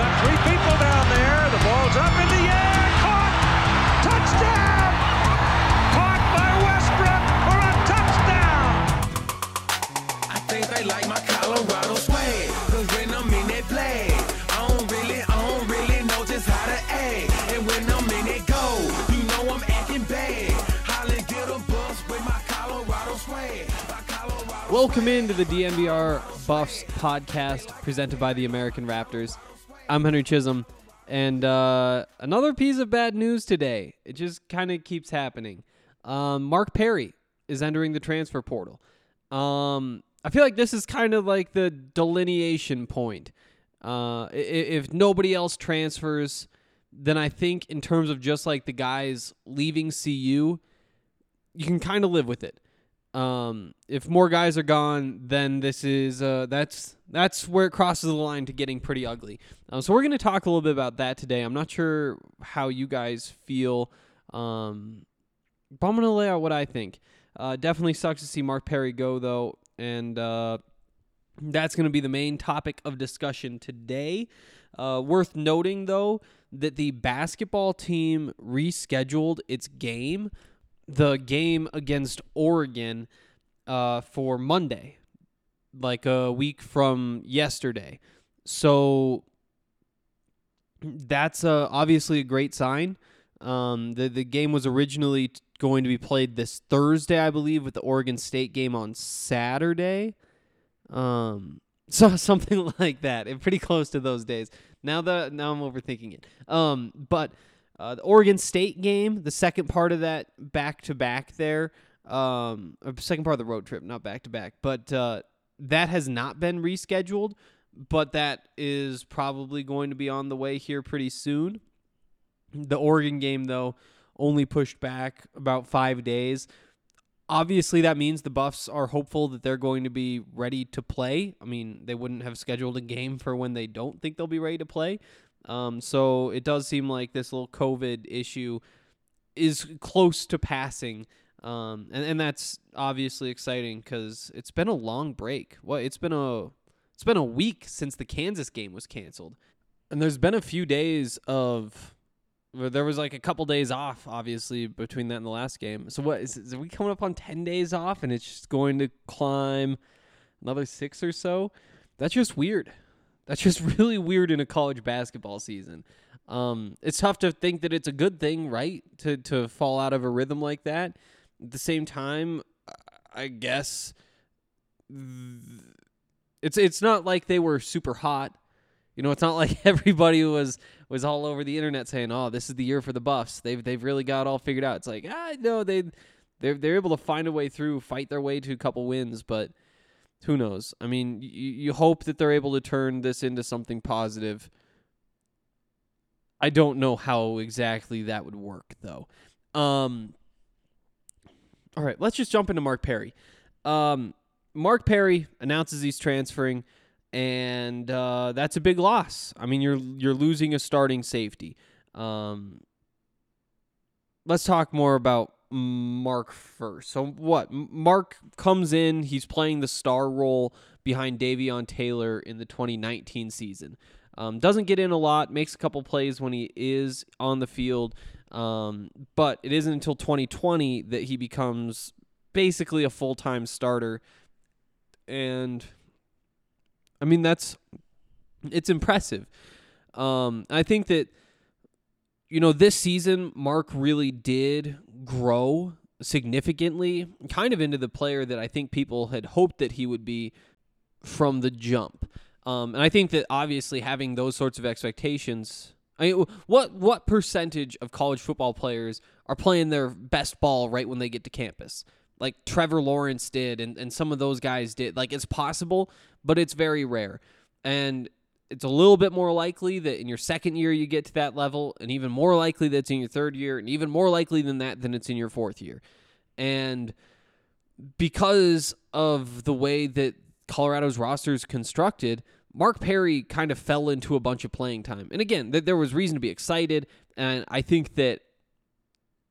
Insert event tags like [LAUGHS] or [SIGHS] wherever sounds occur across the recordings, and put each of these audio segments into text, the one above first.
got three people down there. The ball's up in the air. Caught. Touchdown. Caught by Westbrook for a touchdown. I think they like my Colorado swag. Cause when I'm in that play, I don't really, I don't really know just how to act. And when I'm in it go, you know I'm acting bad. Holly get a bus with my Colorado swag. My Colorado Welcome into the DNVR Buffs podcast presented by the American Raptors. I'm Henry Chisholm, and uh, another piece of bad news today. It just kind of keeps happening. Um, Mark Perry is entering the transfer portal. Um, I feel like this is kind of like the delineation point. Uh, if nobody else transfers, then I think in terms of just like the guys leaving CU, you can kind of live with it. Um, if more guys are gone, then this is uh, that's that's where it crosses the line to getting pretty ugly. Um, so we're going to talk a little bit about that today. I'm not sure how you guys feel. Um, but I'm going to lay out what I think. Uh, definitely sucks to see Mark Perry go though, and uh, that's going to be the main topic of discussion today. Uh, worth noting though that the basketball team rescheduled its game the game against Oregon uh, for Monday, like a week from yesterday. So that's uh, obviously a great sign. Um, the the game was originally t- going to be played this Thursday, I believe, with the Oregon State game on Saturday. Um, [LAUGHS] so something [LAUGHS] like that, and pretty close to those days. Now that now I'm overthinking it. Um, but uh, the Oregon State game, the second part of that back to back there, um, second part of the road trip, not back to back, but uh, that has not been rescheduled, but that is probably going to be on the way here pretty soon. The Oregon game, though, only pushed back about five days. Obviously, that means the Buffs are hopeful that they're going to be ready to play. I mean, they wouldn't have scheduled a game for when they don't think they'll be ready to play. Um, so it does seem like this little COVID issue is close to passing. Um, and, and that's obviously exciting because it's been a long break. What it's been a it's been a week since the Kansas game was canceled, and there's been a few days of there was like a couple days off, obviously between that and the last game. So what is, is we coming up on ten days off, and it's just going to climb another six or so? That's just weird. That's just [LAUGHS] really weird in a college basketball season. Um, it's tough to think that it's a good thing, right? To to fall out of a rhythm like that. At the same time, I guess it's it's not like they were super hot. You know, it's not [LAUGHS] like everybody was was all over the internet saying, "Oh, this is the year for the Buffs. They've they've really got all figured out." It's like, ah, no, they they're they're able to find a way through, fight their way to a couple wins, but who knows? I mean, you, you hope that they're able to turn this into something positive. I don't know how exactly that would work though. Um All right, let's just jump into Mark Perry. Um Mark Perry announces he's transferring and uh, that's a big loss. I mean, you're you're losing a starting safety. Um let's talk more about Mark first. So what? Mark comes in, he's playing the star role behind Davion Taylor in the 2019 season. Um, doesn't get in a lot, makes a couple plays when he is on the field, um, but it isn't until 2020 that he becomes basically a full time starter. And I mean, that's it's impressive. Um, I think that you know this season Mark really did grow significantly, kind of into the player that I think people had hoped that he would be from the jump. Um, and I think that obviously having those sorts of expectations. I mean, what what percentage of college football players are playing their best ball right when they get to campus? like Trevor Lawrence did and, and some of those guys did. Like it's possible, but it's very rare. And it's a little bit more likely that in your second year you get to that level, and even more likely that it's in your third year, and even more likely than that than it's in your fourth year. And because of the way that Colorado's roster is constructed, Mark Perry kind of fell into a bunch of playing time. And again, th- there was reason to be excited, and I think that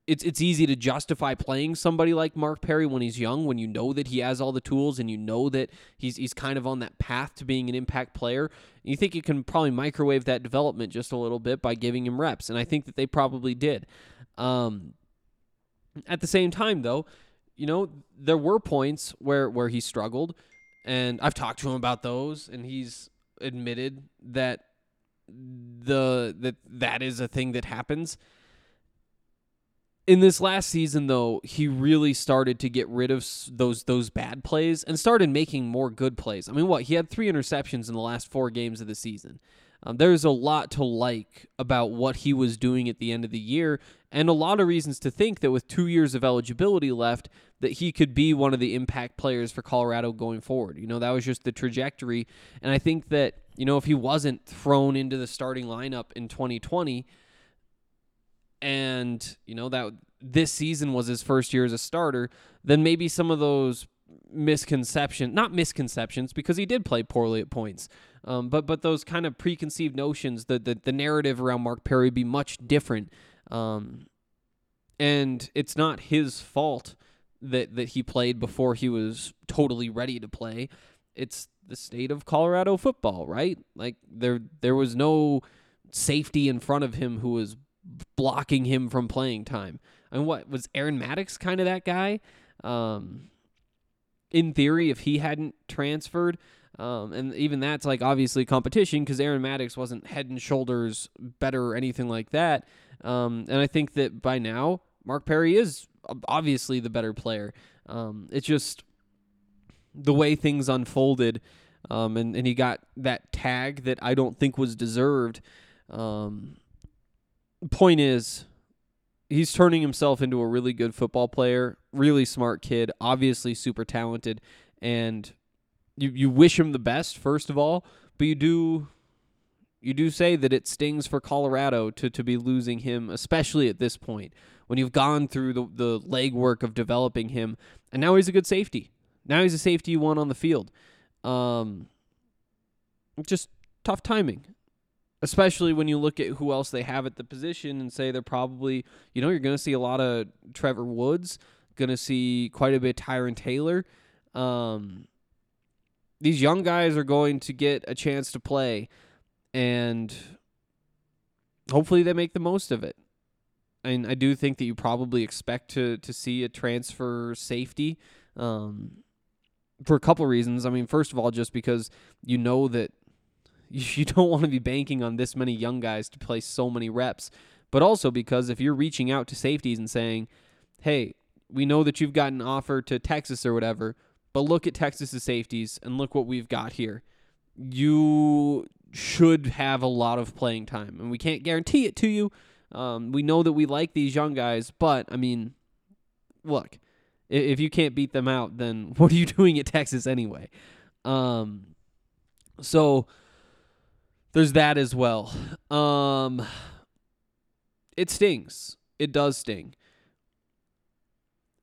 it's it's easy to justify playing somebody like Mark Perry when he's young, when you know that he has all the tools and you know that he's he's kind of on that path to being an impact player. You think you can probably microwave that development just a little bit by giving him reps, and I think that they probably did. Um, at the same time, though, you know there were points where where he struggled, and I've talked to him about those, and he's admitted that the that that is a thing that happens in this last season though he really started to get rid of those those bad plays and started making more good plays. I mean what he had three interceptions in the last four games of the season. Um, there's a lot to like about what he was doing at the end of the year and a lot of reasons to think that with two years of eligibility left that he could be one of the impact players for colorado going forward. You know that was just the trajectory. And i think that you know if he wasn't thrown into the starting lineup in 2020 and you know that this season was his first year as a starter, then maybe some of those misconceptions, not misconceptions, because he did play poorly at points, um, but but those kind of preconceived notions, the the, the narrative around Mark Perry would be much different, um, and it's not his fault that that he played before he was totally ready to play. It's the state of Colorado football, right? Like there there was no safety in front of him who was blocking him from playing time. I mean, what was Aaron Maddox kind of that guy? Um, in theory, if he hadn't transferred, um, and even that's like obviously competition because Aaron Maddox wasn't head and shoulders better or anything like that. Um, and I think that by now, Mark Perry is obviously the better player. Um, it's just the way things unfolded, um, and, and he got that tag that I don't think was deserved. Um, point is, he's turning himself into a really good football player, really smart kid, obviously super talented, and you you wish him the best first of all, but you do you do say that it stings for Colorado to to be losing him, especially at this point when you've gone through the the legwork of developing him, and now he's a good safety. Now he's a safety you want on the field. Um, just tough timing especially when you look at who else they have at the position and say they're probably, you know, you're going to see a lot of Trevor Woods, going to see quite a bit Tyron Taylor. Um, these young guys are going to get a chance to play, and hopefully they make the most of it. And I do think that you probably expect to to see a transfer safety. Um, for a couple reasons. I mean, first of all, just because you know that [LAUGHS] you don't want to be banking on this many young guys to play so many reps, but also because if you're reaching out to safeties and saying, "Hey, we know that you've got an offer to Texas or whatever, but look at Texas's safeties and look what we've got here." You should have a lot of playing time, and we can't guarantee it to you. Um, we know that we like these young guys, but I mean, look, if you can't beat them out, then [LAUGHS] what are you doing at Texas anyway? Um, so there's that as well. Um, it stings. It does sting.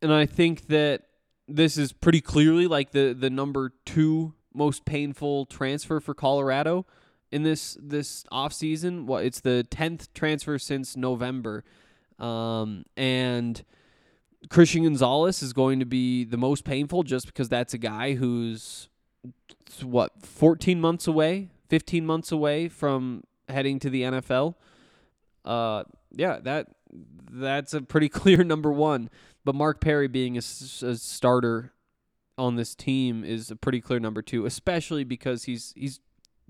And I think that this is pretty clearly like the the number 2 most painful transfer for Colorado in this this offseason. What it's the 10th transfer since November. Um, and Christian Gonzalez is going to be the most painful just because that's a guy who's what 14 months away 15 months away from heading to the NFL. Uh, yeah, that that's a pretty [LAUGHS] clear number one. But Mark Perry being a starter on this team is a pretty clear number two, especially because he's he's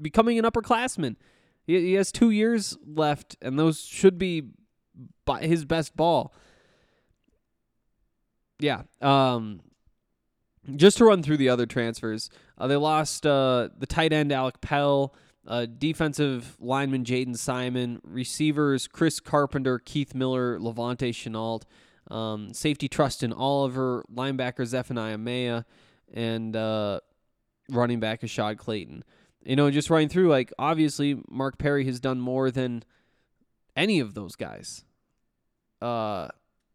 becoming an upperclassman. He, he has two years left, and those should be his best ball. Yeah. Um, just to run through the other transfers, uh, they lost uh, the tight end Alec Pell, uh, defensive lineman Jaden Simon, receivers Chris Carpenter, Keith Miller, La'Vontae Shenault. Um, safety Trustin Oliver, linebacker Zephaniah Maea, and uh, running back Ashad Clayton. You know, just running through, like, obviously, Mark Perry has done more than any of those guys. Uh,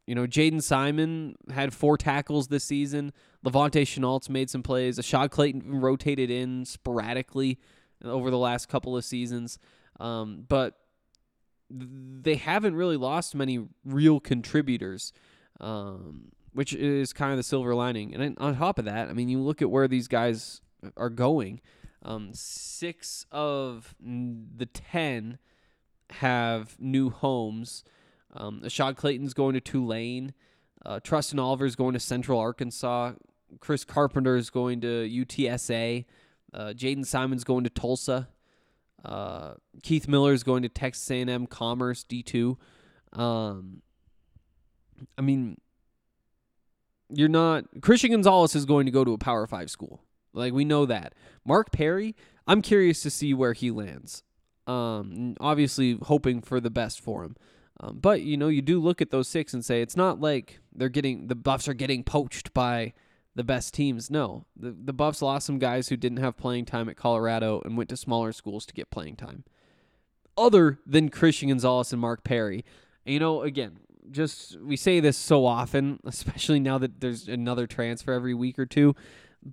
you know, Jaden Simon had four tackles this season. La'Vontae Shenault's made some plays. Ashad Clayton rotated in sporadically over the last couple of seasons. Um, but they haven't really lost many real contributors, um, which is kind of the silver lining. And on top of that, I mean, you look at where these guys are going. Um, six of the ten have new homes. Um, Ashad Clayton's going to Tulane. Uh, Trustin Oliver's going to Central Arkansas. Chris Carpenter is going to UTSA. Uh, Jaden Simon's going to Tulsa. Uh, Keith Miller is going to Texas A&M Commerce D2. Um, I mean, you're not. Christian Gonzalez is going to go to a Power Five school. Like we know that. Mark Perry, I'm curious to see where he lands. Um, obviously hoping for the best for him. Um, but you know, you do look at those six and say it's not like they're getting the Buffs are getting poached by the best teams. No, the the Buffs lost some guys who didn't have playing time at Colorado and went to smaller schools to get playing time. Other than Christian Gonzalez and Mark Perry, and, you know, again, just we say this so often, [LAUGHS] especially now that there's another transfer every week or two,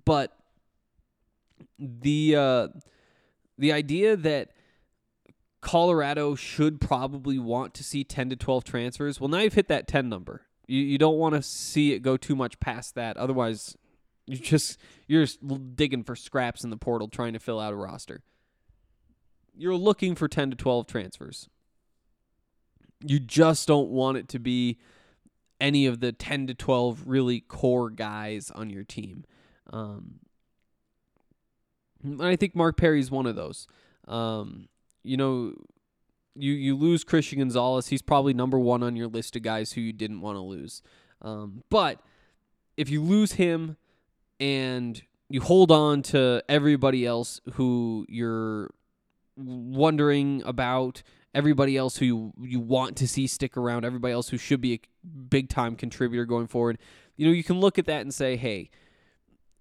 but the uh, the idea that Colorado should probably want to see 10 to 12 transfers. Well, now you've hit that 10 number. You you don't want to see it go too much past that. Otherwise, you just you're just digging for scraps in the portal trying to fill out a roster. You're looking for 10 to 12 transfers. You just don't want it to be any of the 10 to 12 really core guys on your team. Um, and I think Mark Perry's one of those. Um, you know, you you lose Christian Gonzalez. He's probably number one on your list of guys who you didn't want to lose. Um, but if you lose him and you hold on to everybody else who you're wondering about, everybody else who you, you want to see stick around, everybody else who should be a big time contributor going forward, you know, you can look at that and say, hey,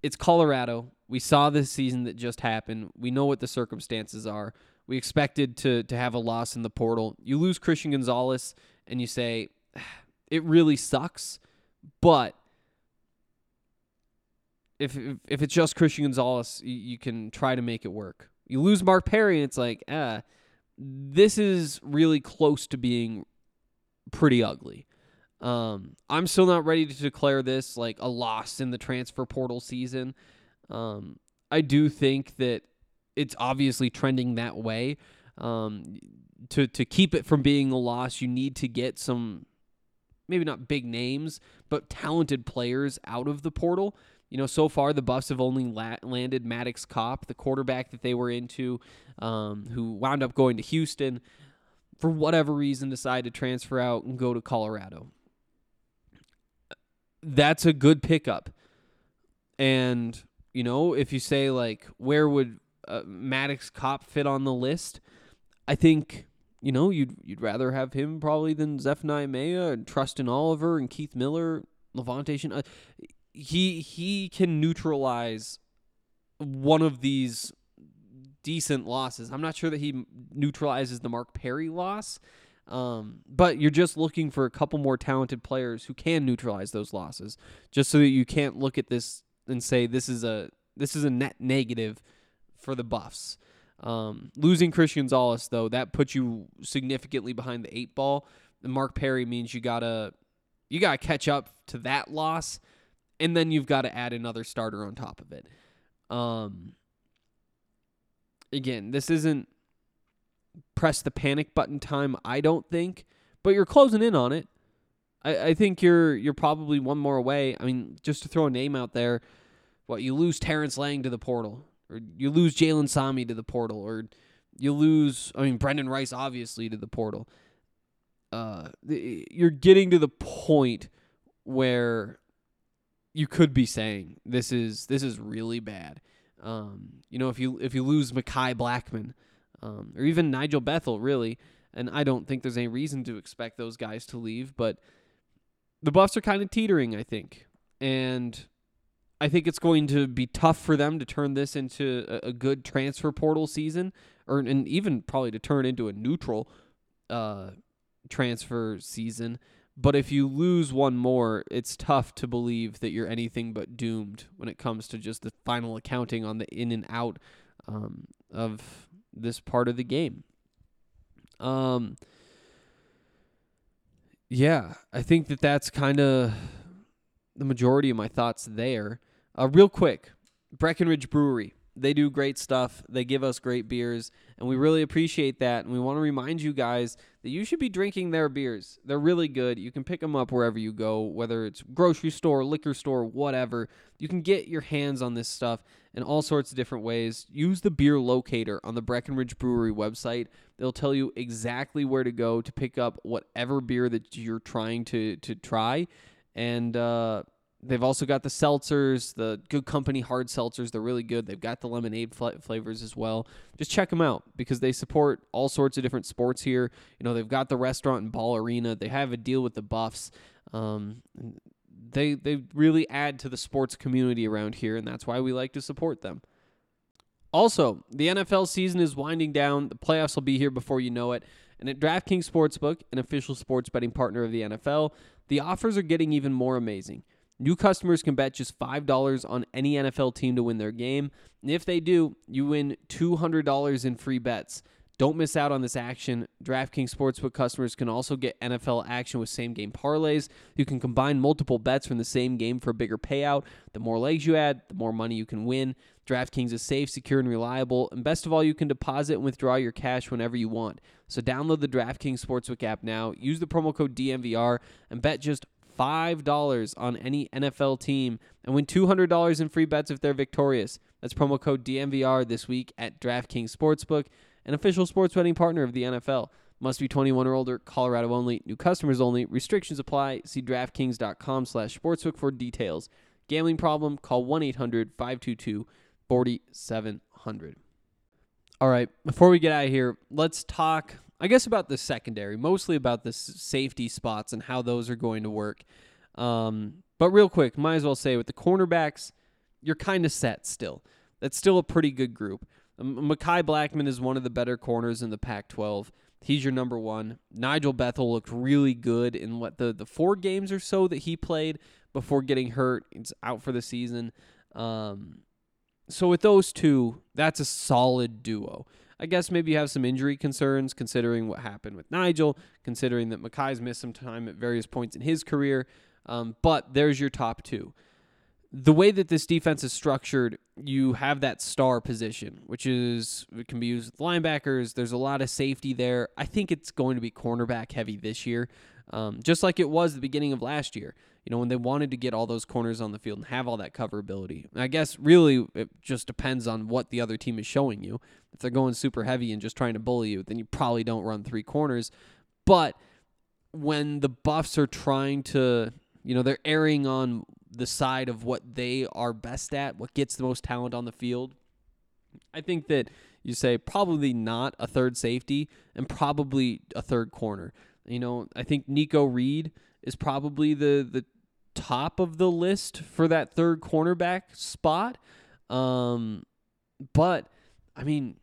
it's Colorado. We saw this season that just happened. We know what the circumstances are. We expected to to have a loss in the portal. You lose Christian Gonzalez, and you say [SIGHS] it really sucks, but if if, if it's just Christian Gonzalez, you, you, can try to make it work. You lose Mark Perry, and it's like, ah, this is really close to being pretty ugly. Um, I'm still not ready to declare this like a loss in the transfer portal season. Um, I do think that it's obviously trending that way. Um, to to keep it from being a loss, you need to get some maybe not big names, but talented players out of the portal. You know, so far the Buffs have only la- landed Maddox Kopp, the quarterback that they were into, um, who wound up going to Houston. For whatever reason, decided to transfer out and go to Colorado. That's a good pickup. And, you know, if you say, like, where would uh, Maddox Kopp fit on the list, I think you know you'd you'd rather have him probably than Zephaniah Maea and Trustin Oliver and Keith Miller, La'Vontae. Uh, he he can neutralize one of these decent losses. I'm not sure that he neutralizes the Mark Perry loss. Um, but you're just looking for a couple more talented players who can neutralize those losses, just so that you can't look at this and say this is a this is a net negative for the Buffs. Um, losing Christian Gonzalez though that puts you significantly behind the eight ball. And Mark Perry means you gotta you gotta catch up to that loss, and then you've got to add another starter on top of it. Um, again, this isn't press the panic button time. I don't think, but you're closing in on it. I, I think you're you're probably one more away. I mean, just to throw a name out there, what you lose Terrence Lang to the portal or you lose Jalen Sami to the portal, or you lose, I mean, Brendan Rice obviously to the portal. Uh, you're getting to the point where you could be saying this is this is really bad. Um, you know, if you if you lose Mekhi Blackman, um, or even Nigel Bethel, really, and I don't think there's any reason to expect those guys to leave, but the Buffs are kind of teetering, I think. And I think it's going to be tough for them to turn this into a, a good transfer portal season, or and even probably to turn into a neutral uh, transfer season. But if you lose one more, it's tough to believe that you're anything but doomed when it comes to just the final accounting on the in and out um, of this part of the game. Um, yeah, I think that that's kind of the majority of my thoughts there. Uh, real quick, Breckenridge Brewery. They do great stuff. They give us great beers, and we really appreciate that. And we want to remind you guys that you should be drinking their beers. They're really good. You can pick them up wherever you go, whether it's grocery store, liquor store, whatever. You can get your hands on this stuff in all sorts of different ways. Use the beer locator on the Breckenridge Brewery website. They'll tell you exactly where to go to pick up whatever beer that you're trying to to try. And uh, they've also got the seltzers, the Good Company hard seltzers. They're really good. They've got the lemonade fl- flavors as well. Just check them out because they support all sorts of different sports here. You know, they've got the restaurant and ball arena. They have a deal with the Buffs. Um, they they really add to the sports community around here, and that's why we like to support them. Also, the NFL season is winding down. The playoffs will be here before you know it. And at DraftKings Sportsbook, an official sports betting partner of the NFL, the offers are getting even more amazing. New customers can bet just $5 on any NFL team to win their game. And if they do, you win $200 in free bets. Don't miss out on this action. DraftKings Sportsbook customers can also get NFL action with same game parlays. You can combine multiple bets from the same game for a bigger payout. The more legs you add, the more money you can win. DraftKings is safe, secure, and reliable. And best of all, you can deposit and withdraw your cash whenever you want. So download the DraftKings Sportsbook app now. Use the promo code DNVR, and bet just $5 on any NFL team and win $200 in free bets if they're victorious. That's promo code DNVR this week at DraftKings Sportsbook, an official sports betting partner of the NFL. Must be 21 or older, Colorado only, new customers only. Restrictions apply. See DraftKings.com slash sportsbook for details. Gambling problem? Call 1-800-522-4700. All right, before we get out of here, let's talk, I guess, about the secondary, mostly about the safety spots and how those are going to work. Um, but real quick, might as well say with the cornerbacks, you're kind of set still. That's still a pretty good group. Mekhi Blackman is one of the better corners in the Pac 12. He's your number one. Nigel Bethel looked really good in what the, the four games or so that he played before getting hurt. He's out for the season. Um, so with those two, that's a solid duo. I guess maybe you have some injury concerns considering what happened with Nigel, considering that Mekhi's missed some time at various points in his career. Um, but there's your top two. The way that this defense is structured, you have that star position, which is it can be used with linebackers. There's a lot of safety there. I think it's going to be cornerback heavy this year, um, just like it was the beginning of last year. You know, when they wanted to get all those corners on the field and have all that coverability. I guess really it just depends on what the other team is showing you. If they're going super heavy and just trying to bully you, then you probably don't run three corners. But when the Buffs are trying to, you know, they're erring on the side of what they are best at, what gets the most talent on the field. I think that you say probably not a third safety and probably a third corner. You know, I think Nikko Reed is probably the the top of the list for that third cornerback spot. Um, but I mean,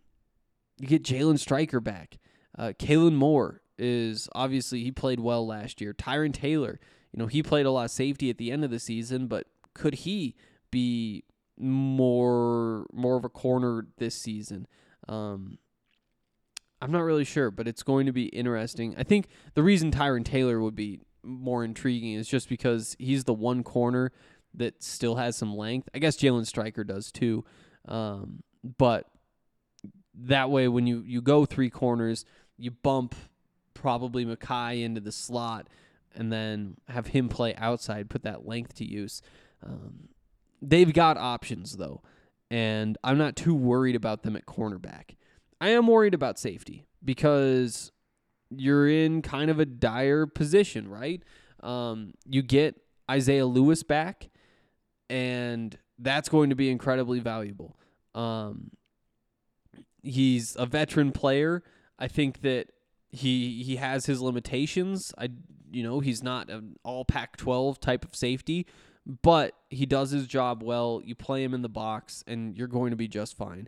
you get Jalen Stryker back. Uh, Kalen Moore is obviously he played well last year. Tyron Taylor, you know, he played a lot of safety at the end of the season, but could he be more more of a corner this season? Um, I'm not really sure, but it's going to be interesting. I think the reason Tyron Taylor would be more intriguing is just because he's the one corner that still has some length. I guess Jalen Stryker does too, um, but that way when you you go three corners, you bump probably Mekhi into the slot, and then have him play outside, put that length to use. Um, they've got options though, and I'm not too worried about them at cornerback. I am worried about safety because you're in kind of a dire position, right? Um, you get Isaiah Lewis back, and that's going to be incredibly valuable. Um, he's a veteran player. I think that he he has his limitations. I You know, he's not an all Pac 12 type of safety, but he does his job well. You play him in the box, and you're going to be just fine.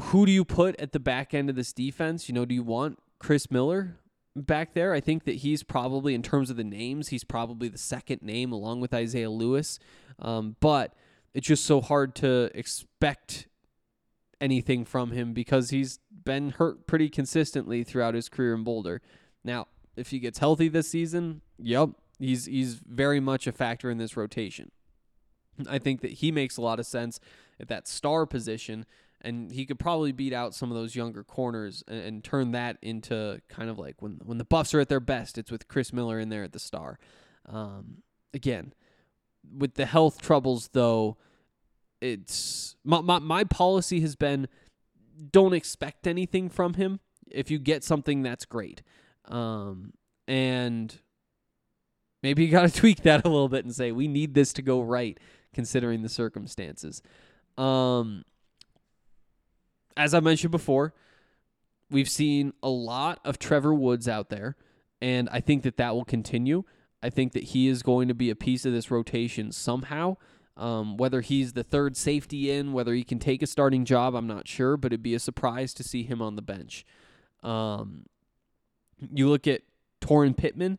Who do you put at the back end of this defense? You know, do you want Chris Miller back there? I think that he's probably, in terms of the names, he's probably the second name along with Isaiah Lewis. Um, but it's just so hard to expect anything from him because he's been hurt pretty consistently throughout his career in Boulder. Now, if he gets healthy this season, yep, he's he's very much a factor in this rotation. I think that he makes a lot of sense at that star position, and he could probably beat out some of those younger corners and, and turn that into kind of like when when the Buffs are at their best, it's with Chris Miller in there at the star. Um, again, with the health troubles though, it's my, my my policy has been don't expect anything from him. If you get something, that's great. Um, and maybe you got to [LAUGHS] tweak that a little bit and say we need this to go right considering the circumstances. Um, as I mentioned before, we've seen a lot of Trevor Woods out there, and I think that that will continue. I think that he is going to be a piece of this rotation somehow. Um, whether he's the third safety in, whether he can take a starting job, I'm not sure, but it'd be a surprise to see him on the bench. Um, you look at Torin Pittman,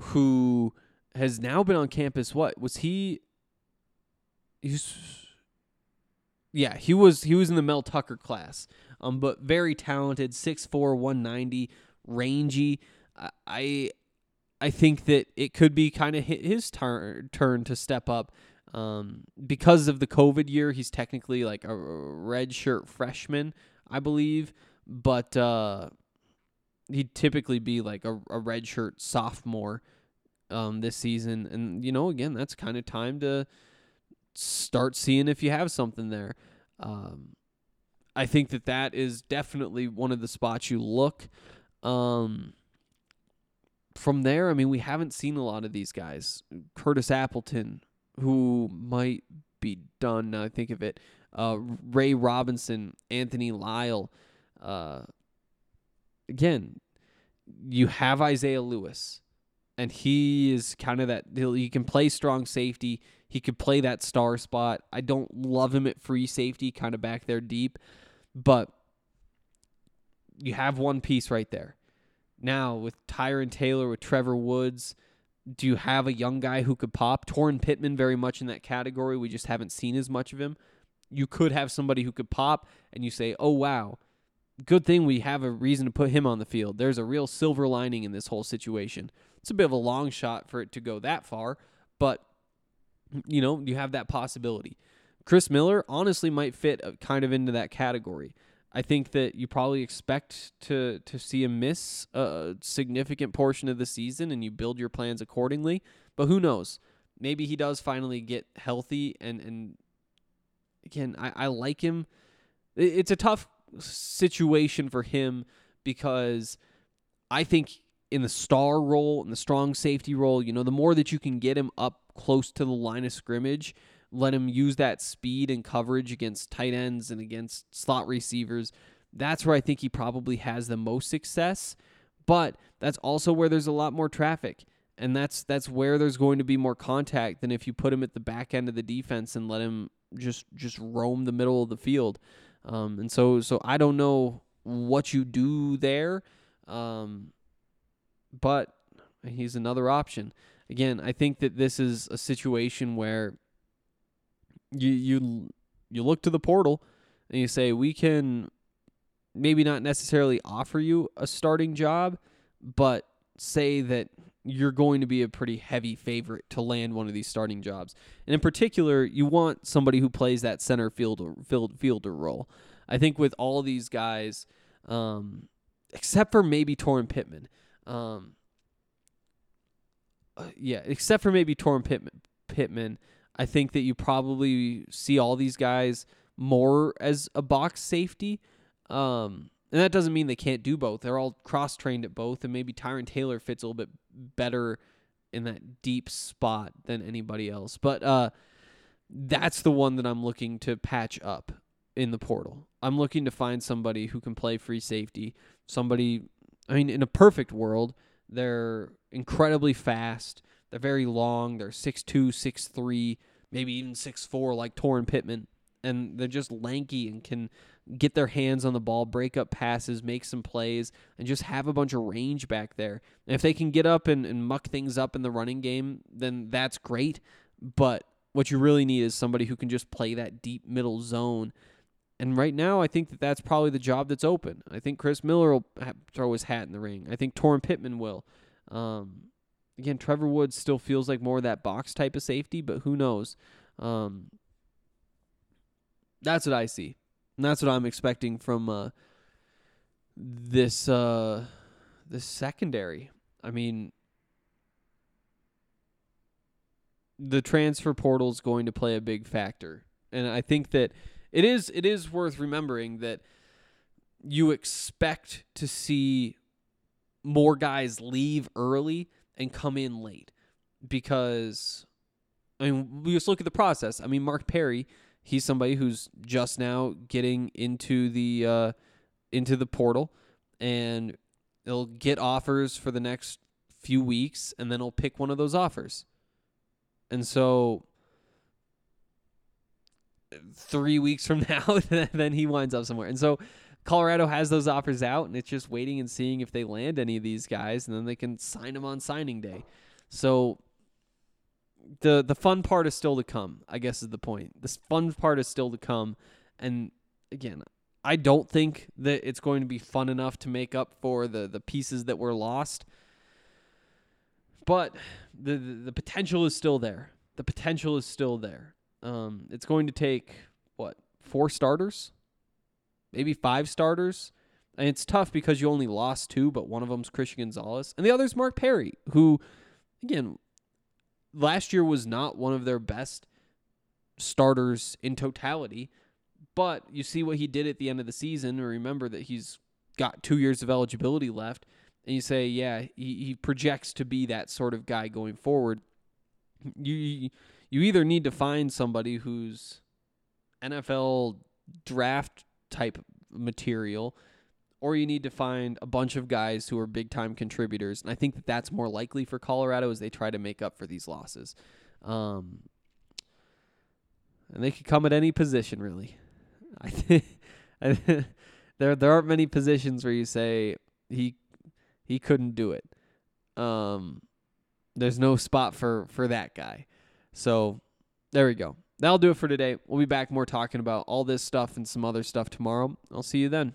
who has now been on campus. What was he? He's yeah, he was he was in the Mel Tucker class. Um, but very talented, 6'4", 190, rangy. I- I think that it could be kind of his turn turn to step up. Um, because of the COVID year, he's technically like a red shirt freshman, I believe, but uh, he'd typically be like a, a red shirt sophomore um, this season. And, you know, again, that's kind of time to start seeing if you have something there. Um, I think that that is definitely one of the spots you look. Um, from there, I mean, we haven't seen a lot of these guys. Curtis Appleton, who might be done now I think of it. Uh, Ray Robinson, Anthony Lyle. Uh, again, you have Isaiah Lewis, and he is kind of that. He can play strong safety. He could play that star spot. I don't love him at free safety, kind of back there deep, but you have one piece right there. Now with Tyron Taylor, with Trevor Woods, do you have a young guy who could pop? Torin Pittman, very much in that category. We just haven't seen as much of him. You could have somebody who could pop, and you say, oh, wow, good thing we have a reason to put him on the field. There's a real silver lining in this whole situation. It's a bit of a long shot for it to go that far, but, you know, you have that possibility. Chris Miller honestly might fit uh, kind of into that category. I think that you probably expect to to see him miss a significant portion of the season, and you build your plans accordingly. But who knows? Maybe he does finally get healthy, and and again, I, I like him. It's a tough situation for him because I think in the star role, in the strong safety role, you know, the more that you can get him up close to the line of scrimmage, let him use that speed and coverage against tight ends and against slot receivers. That's where I think he probably has the most success, but that's also where there's a lot more traffic. And that's that's where there's going to be more contact than if you put him at the back end of the defense and let him just just roam the middle of the field. Um, and so so I don't know what you do there, um, but he's another option. Again, I think that this is a situation where you you you look to the portal and you say we can maybe not necessarily offer you a starting job, but say that you're going to be a pretty heavy favorite to land one of these starting jobs. And in particular, you want somebody who plays that center fielder field, fielder role. I think with all these guys, um, except for maybe Torin Pittman, um, uh, yeah, except for maybe Torin Pittman, Pittman, I think that you probably see all these guys more as a box safety. Um, and that doesn't mean they can't do both. They're all cross trained at both, and maybe Tyron Taylor fits a little bit better in that deep spot than anybody else. But uh, that's the one that I'm looking to patch up in the portal. I'm looking to find somebody who can play free safety. Somebody, I mean, in a perfect world, They're incredibly fast. They're very long. They're 6'2", 6'3", maybe even 6'4", like Torrin Pittman. And they're just lanky and can get their hands on the ball, break up passes, make some plays, and just have a bunch of range back there. And if they can get up and, and muck things up in the running game, then that's great. But what you really need is somebody who can just play that deep middle zone. And right now, I think that that's probably the job that's open. I think Chris Miller will ha- throw his hat in the ring. I think Torrin Pittman will. Um, again, Trevor Woods still feels like more of that box type of safety, but who knows? Um, that's what I see. And that's what I'm expecting from uh, this uh, this secondary. I mean, the transfer portal is going to play a big factor, and I think that it is it is worth remembering that you expect to see more guys leave early and come in late because I mean we just look at the process. I mean Mark Perry, he's somebody who's just now getting into the uh, into the portal and they'll get offers for the next few weeks and then he'll pick one of those offers. And so 3 weeks from [LAUGHS] now then he winds up somewhere. And so Colorado has those offers out, and it's just waiting and seeing if they land any of these guys, and then they can sign them on signing day. So the the fun part is still to come. I guess is the point. The fun part is still to come, and again, I don't think that it's going to be fun enough to make up for the the pieces that were lost. But the the, the potential is still there. The potential is still there. Um, it's going to take what four starters maybe five starters. And it's tough because you only lost two, but one of them's Christian Gonzalez, and the other's Mark Perry, who, again, last year was not one of their best starters in totality. But you see what he did at the end of the season, and remember that he's got two years of eligibility left, and you say, yeah, he, he projects to be that sort of guy going forward. You you either need to find somebody who's NFL draft type material or you need to find a bunch of guys who are big time contributors and i think that that's more likely for colorado as they try to make up for these losses. Um, and they could come at any position really. [LAUGHS] I think [LAUGHS] there there aren't many positions where you say he he couldn't do it. Um, there's no spot for for that guy so there we go that'll do it for today. We'll be back more talking about all this stuff and some other stuff tomorrow. I'll see you then.